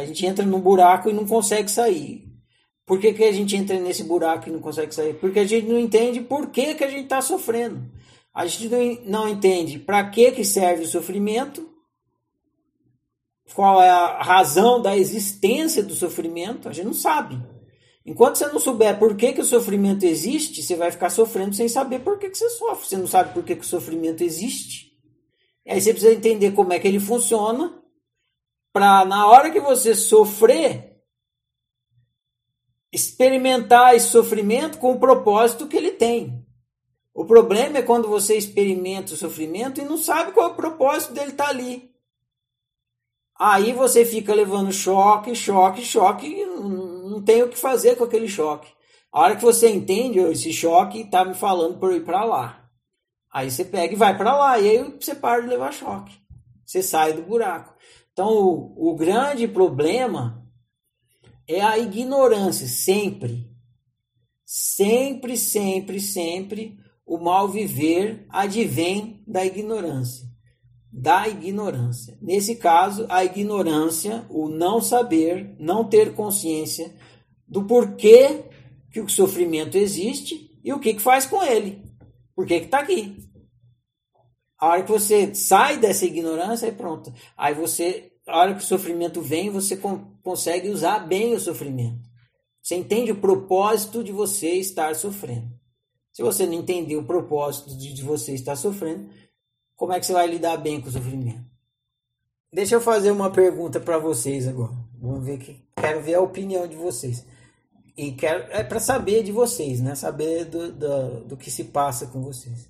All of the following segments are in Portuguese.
A gente entra num buraco e não consegue sair. Por que, que a gente entra nesse buraco e não consegue sair? Porque a gente não entende por que, que a gente está sofrendo. A gente não, entende para que, que serve o sofrimento, qual é a razão da existência do sofrimento, a gente não sabe. Enquanto você não souber por que, que o sofrimento existe, você vai ficar sofrendo sem saber por que, que você sofre. Você não sabe por que, que o sofrimento existe. E aí você precisa entender como é que ele funciona, para na hora que você sofrer, experimentar esse sofrimento com o propósito que ele tem. O problema é quando você experimenta o sofrimento e não sabe qual é o propósito dele estar tá ali. Aí você fica levando choque, choque, choque, e não tem o que fazer com aquele choque. A hora que você entende, esse choque está me falando para ir para lá. Aí você pega e vai para lá, e aí você para de levar choque. Você sai do buraco. Então, o, o grande problema é a ignorância, sempre. Sempre, sempre, sempre, o mal viver advém da ignorância. Da ignorância. Nesse caso, a ignorância, o não saber, não ter consciência do porquê que o sofrimento existe e o que, que faz com ele. Por que está aqui? A hora que você sai dessa ignorância, aí pronto. Aí você, a hora que o sofrimento vem, você consegue usar bem o sofrimento. Você entende o propósito de você estar sofrendo. Se você não entender o propósito de você estar sofrendo, como é que você vai lidar bem com o sofrimento? Deixa eu fazer uma pergunta para vocês agora. Vamos ver que quero ver a opinião de vocês. E quero é para saber de vocês, né? Saber do, do, do que se passa com vocês.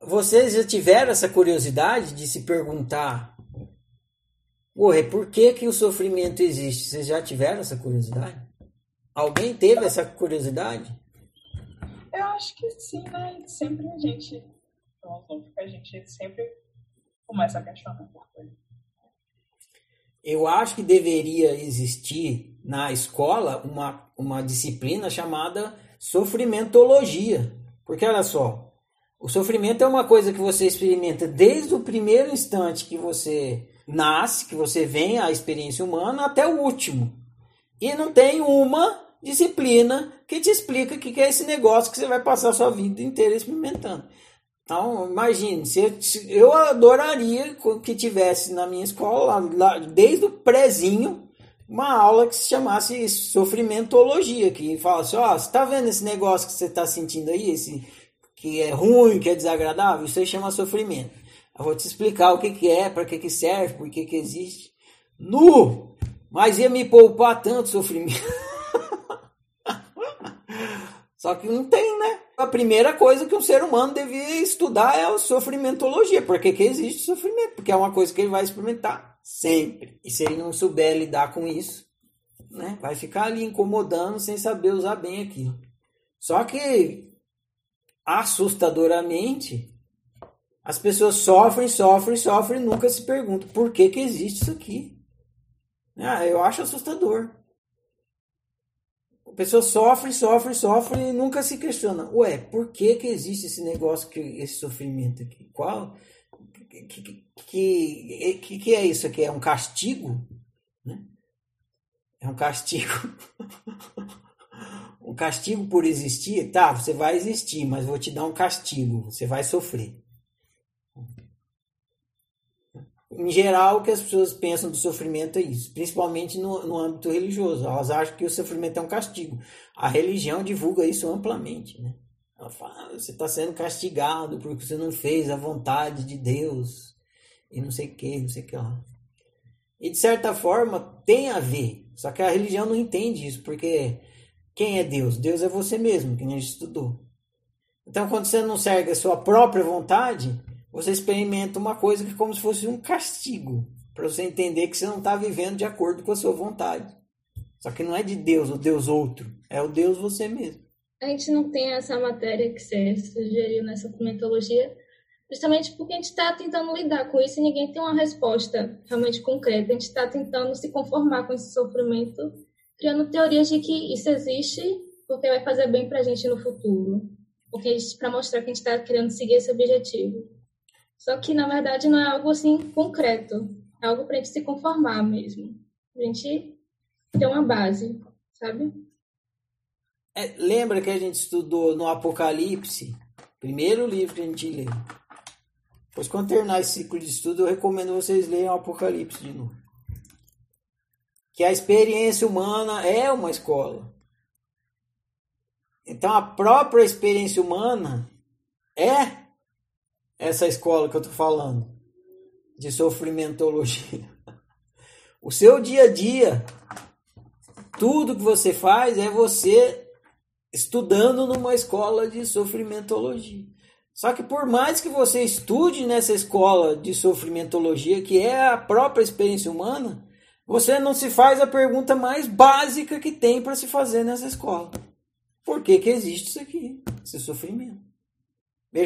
Vocês já tiveram essa curiosidade de se perguntar Ué, por que, que o sofrimento existe? Vocês já tiveram essa curiosidade? Alguém teve essa curiosidade? Eu acho que sim, né? Sempre a gente, a gente sempre começa a questionar por coisa. Eu acho que deveria existir na escola uma, uma disciplina chamada sofrimentologia. Porque olha só, o sofrimento é uma coisa que você experimenta desde o primeiro instante que você nasce, que você vem à experiência humana, até o último. E não tem uma disciplina que te explica o que é esse negócio que você vai passar a sua vida inteira experimentando. Então, imagine, se eu, eu adoraria que tivesse na minha escola, lá, desde o prézinho, uma aula que se chamasse sofrimentologia, que falasse, ó, oh, você tá vendo esse negócio que você está sentindo aí, esse que é ruim, que é desagradável, isso aí chama sofrimento. Eu vou te explicar o que, que é, para que, que serve, por que, que existe. Nu! Mas ia me poupar tanto sofrimento. Só que não tem, né? A primeira coisa que um ser humano devia estudar é a sofrimentologia. Por que, que existe sofrimento? Porque é uma coisa que ele vai experimentar sempre. E se ele não souber lidar com isso, né? Vai ficar ali incomodando sem saber usar bem aquilo. Só que, assustadoramente, as pessoas sofrem, sofrem, sofrem e nunca se perguntam por que, que existe isso aqui. Ah, eu acho assustador. A pessoa sofre, sofre, sofre e nunca se questiona. Ué, por que, que existe esse negócio, que, esse sofrimento aqui? Qual? Que, que, que, que é isso aqui? É um castigo? Né? É um castigo. um castigo por existir? Tá, você vai existir, mas vou te dar um castigo. Você vai sofrer. Em geral, o que as pessoas pensam do sofrimento é isso, principalmente no, no âmbito religioso. Elas acham que o sofrimento é um castigo. A religião divulga isso amplamente. Né? Ela fala: ah, você está sendo castigado porque você não fez a vontade de Deus, e não sei o que, não sei o que lá. E de certa forma tem a ver, só que a religião não entende isso, porque quem é Deus? Deus é você mesmo, que a gente estudou. Então, quando você não segue a sua própria vontade, você experimenta uma coisa que é como se fosse um castigo, para você entender que você não está vivendo de acordo com a sua vontade. Só que não é de Deus, o Deus outro, é o Deus você mesmo. A gente não tem essa matéria que você sugeriu nessa comentologia, justamente porque a gente está tentando lidar com isso e ninguém tem uma resposta realmente concreta. A gente está tentando se conformar com esse sofrimento, criando teorias de que isso existe porque vai fazer bem para a gente no futuro, porque para mostrar que a gente está querendo seguir esse objetivo. Só que, na verdade, não é algo assim concreto. É algo para a gente se conformar mesmo. A gente tem uma base, sabe? É, lembra que a gente estudou no Apocalipse? Primeiro livro que a gente lê. Pois quando terminar esse ciclo de estudo, eu recomendo vocês leiam o Apocalipse de novo. Que a experiência humana é uma escola. Então a própria experiência humana é essa escola que eu estou falando de sofrimentologia. O seu dia a dia, tudo que você faz é você estudando numa escola de sofrimentologia. Só que por mais que você estude nessa escola de sofrimentologia, que é a própria experiência humana, você não se faz a pergunta mais básica que tem para se fazer nessa escola. Por que, que existe isso aqui, esse sofrimento?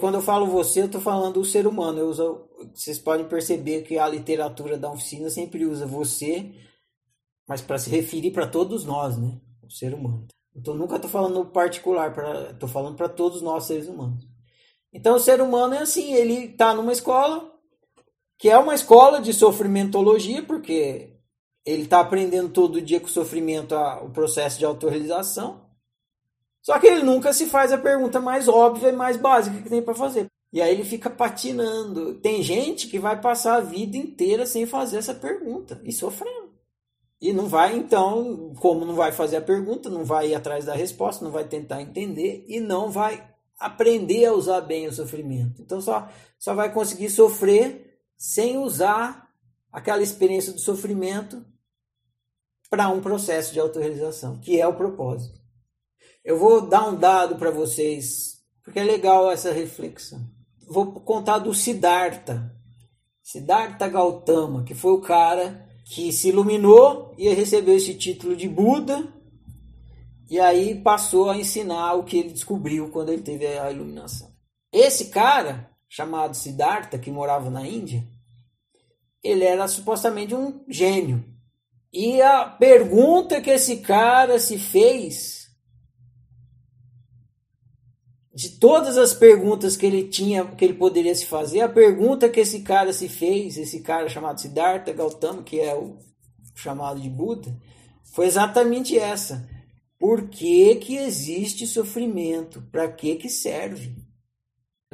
Quando eu falo você, eu estou falando o ser humano. Eu uso, vocês podem perceber que a literatura da oficina sempre usa você, mas para se referir para todos nós, né? O ser humano. Então nunca estou falando particular, estou falando para todos nós seres humanos. Então o ser humano é assim, ele está numa escola que é uma escola de sofrimentologia, porque ele está aprendendo todo dia com o sofrimento a, o processo de autorrealização. Só que ele nunca se faz a pergunta mais óbvia e mais básica que tem para fazer. E aí ele fica patinando. Tem gente que vai passar a vida inteira sem fazer essa pergunta e sofrendo. E não vai, então, como não vai fazer a pergunta, não vai ir atrás da resposta, não vai tentar entender e não vai aprender a usar bem o sofrimento. Então só, só vai conseguir sofrer sem usar aquela experiência do sofrimento para um processo de autorrealização, que é o propósito. Eu vou dar um dado para vocês, porque é legal essa reflexão. Vou contar do Siddhartha. Siddhartha Gautama, que foi o cara que se iluminou e recebeu esse título de Buda, e aí passou a ensinar o que ele descobriu quando ele teve a iluminação. Esse cara, chamado Siddhartha, que morava na Índia, ele era supostamente um gênio. E a pergunta que esse cara se fez de todas as perguntas que ele tinha, que ele poderia se fazer, a pergunta que esse cara se fez, esse cara chamado Siddhartha Gautama, que é o chamado de Buda, foi exatamente essa. Por que, que existe sofrimento? Para que, que serve?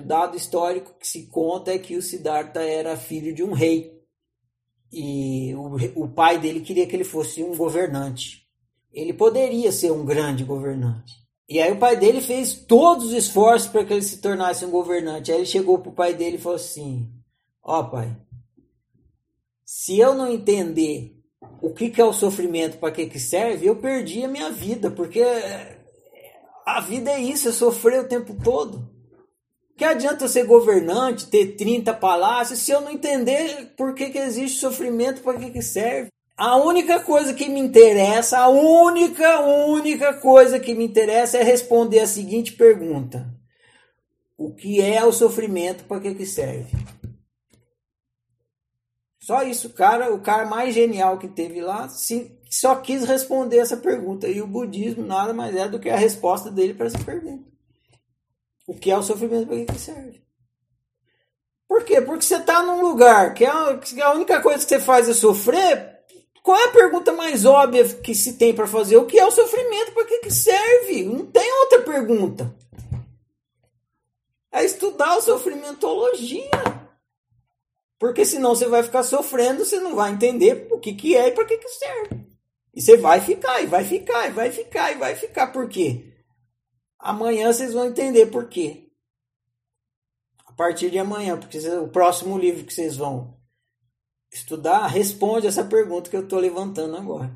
O dado histórico que se conta é que o Siddhartha era filho de um rei. E o, o pai dele queria que ele fosse um governante. Ele poderia ser um grande governante e aí o pai dele fez todos os esforços para que ele se tornasse um governante. Aí ele chegou para o pai dele e falou assim: Ó oh, pai, se eu não entender o que, que é o sofrimento, para que, que serve, eu perdi a minha vida, porque a vida é isso, é sofrer o tempo todo. Que adianta eu ser governante, ter 30 palácios, se eu não entender por que, que existe sofrimento, para que, que serve? A única coisa que me interessa, a única, única coisa que me interessa é responder a seguinte pergunta: O que é o sofrimento? Para que, que serve? Só isso, cara, o cara mais genial que teve lá, sim, só quis responder essa pergunta. E o budismo nada mais é do que a resposta dele para essa pergunta. O que é o sofrimento? Para que, que serve? Por quê? Porque você está num lugar que, é a única coisa que você faz é sofrer, qual é a pergunta mais óbvia que se tem para fazer? O que é o sofrimento? Para que, que serve? Não tem outra pergunta. É estudar a sofrimentologia. Porque senão você vai ficar sofrendo, você não vai entender o que, que é e para que, que serve. E você vai ficar, e vai ficar, e vai ficar, e vai ficar. Por quê? Amanhã vocês vão entender por quê. A partir de amanhã, porque o próximo livro que vocês vão estudar responde essa pergunta que eu estou levantando agora.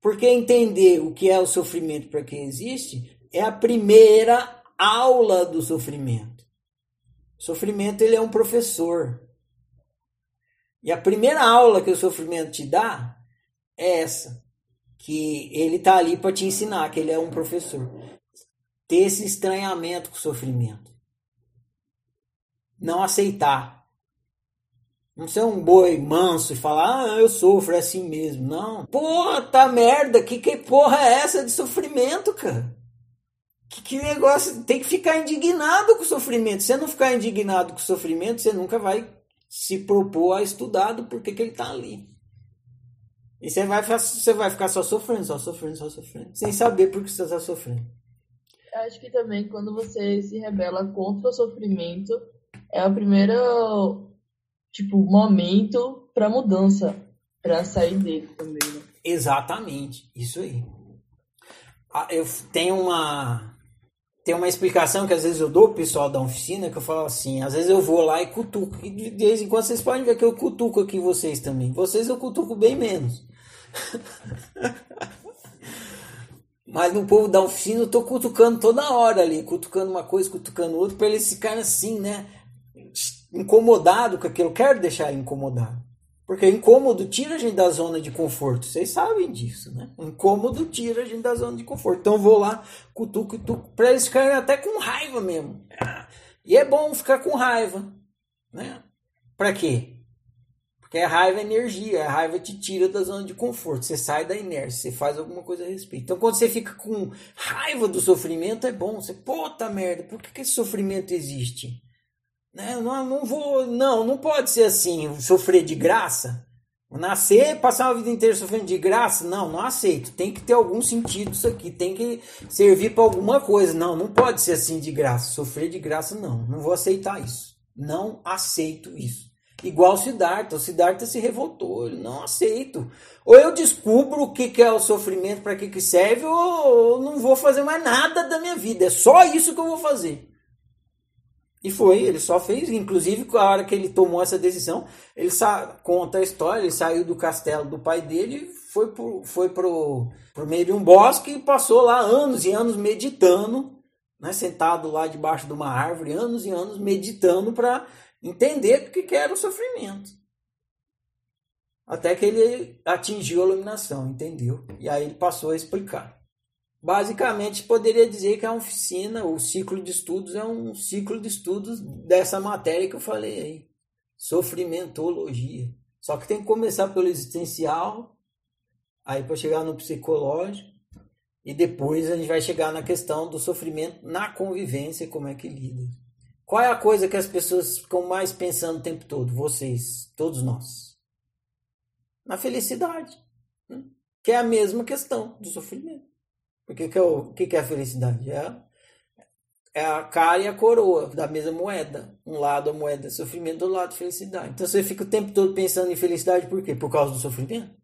Porque entender o que é o sofrimento para quem existe é a primeira aula do sofrimento. O sofrimento ele é um professor. E a primeira aula que o sofrimento te dá é essa, que ele está ali para te ensinar, que ele é um professor. Ter esse estranhamento com o sofrimento. Não aceitar não ser um boi manso e falar, ah, eu sofro, é assim mesmo. Não. Porra, tá merda. Que, que porra é essa de sofrimento, cara? Que, que negócio. Tem que ficar indignado com o sofrimento. Se você não ficar indignado com o sofrimento, você nunca vai se propor a estudar do porquê que ele tá ali. E você vai, você vai ficar só sofrendo, só sofrendo, só sofrendo. Sem saber por que você está sofrendo. Acho que também quando você se rebela contra o sofrimento, é o primeiro tipo momento para mudança, para sair dele também. Né? Exatamente, isso aí. Ah, eu tenho uma tem uma explicação que às vezes eu dou pro pessoal da oficina que eu falo assim, às vezes eu vou lá e cutuco. E de vez em quando vocês podem ver que eu cutuco aqui vocês também. Vocês eu cutuco bem menos. Mas no povo da oficina eu tô cutucando toda hora ali, cutucando uma coisa, cutucando outra, para eles ficarem assim, né? Incomodado com aquilo. Quero deixar incomodado. Porque incômodo tira a gente da zona de conforto. Vocês sabem disso, né? Incômodo tira a gente da zona de conforto. Então vou lá, cutuco, cutuco, para eles ficarem até com raiva mesmo. E é bom ficar com raiva, né? Para quê? Porque a raiva é energia, a raiva te tira da zona de conforto. Você sai da inércia, você faz alguma coisa a respeito. Então quando você fica com raiva do sofrimento, é bom. Você, puta merda, por que, que esse sofrimento existe? Né? Não, não vou. Não, não pode ser assim, sofrer de graça. Nascer, passar uma vida inteira sofrendo de graça? Não, não aceito. Tem que ter algum sentido isso aqui. Tem que servir para alguma coisa. Não, não pode ser assim de graça. Sofrer de graça, não. Não vou aceitar isso. Não aceito isso. Igual o Siddhartha. O Siddhartha se revoltou. Ele não aceito. Ou eu descubro o que, que é o sofrimento, para que, que serve, ou não vou fazer mais nada da minha vida. É só isso que eu vou fazer. E foi, ele só fez, inclusive a hora que ele tomou essa decisão, ele conta a história, ele saiu do castelo do pai dele, foi pro, foi pro, pro meio de um bosque e passou lá anos e anos meditando, né, sentado lá debaixo de uma árvore, anos e anos meditando para entender o que, que era o sofrimento. Até que ele atingiu a iluminação, entendeu? E aí ele passou a explicar. Basicamente, poderia dizer que a oficina, o ciclo de estudos, é um ciclo de estudos dessa matéria que eu falei aí. Sofrimentologia. Só que tem que começar pelo existencial, aí para chegar no psicológico, e depois a gente vai chegar na questão do sofrimento na convivência, como é que lida. Qual é a coisa que as pessoas ficam mais pensando o tempo todo? Vocês, todos nós. Na felicidade. Né? Que é a mesma questão do sofrimento. O que, que, é, o que, que é a felicidade? É, é a cara e a coroa da mesma moeda. Um lado a moeda é sofrimento, do lado felicidade. Então você fica o tempo todo pensando em felicidade por quê? Por causa do sofrimento?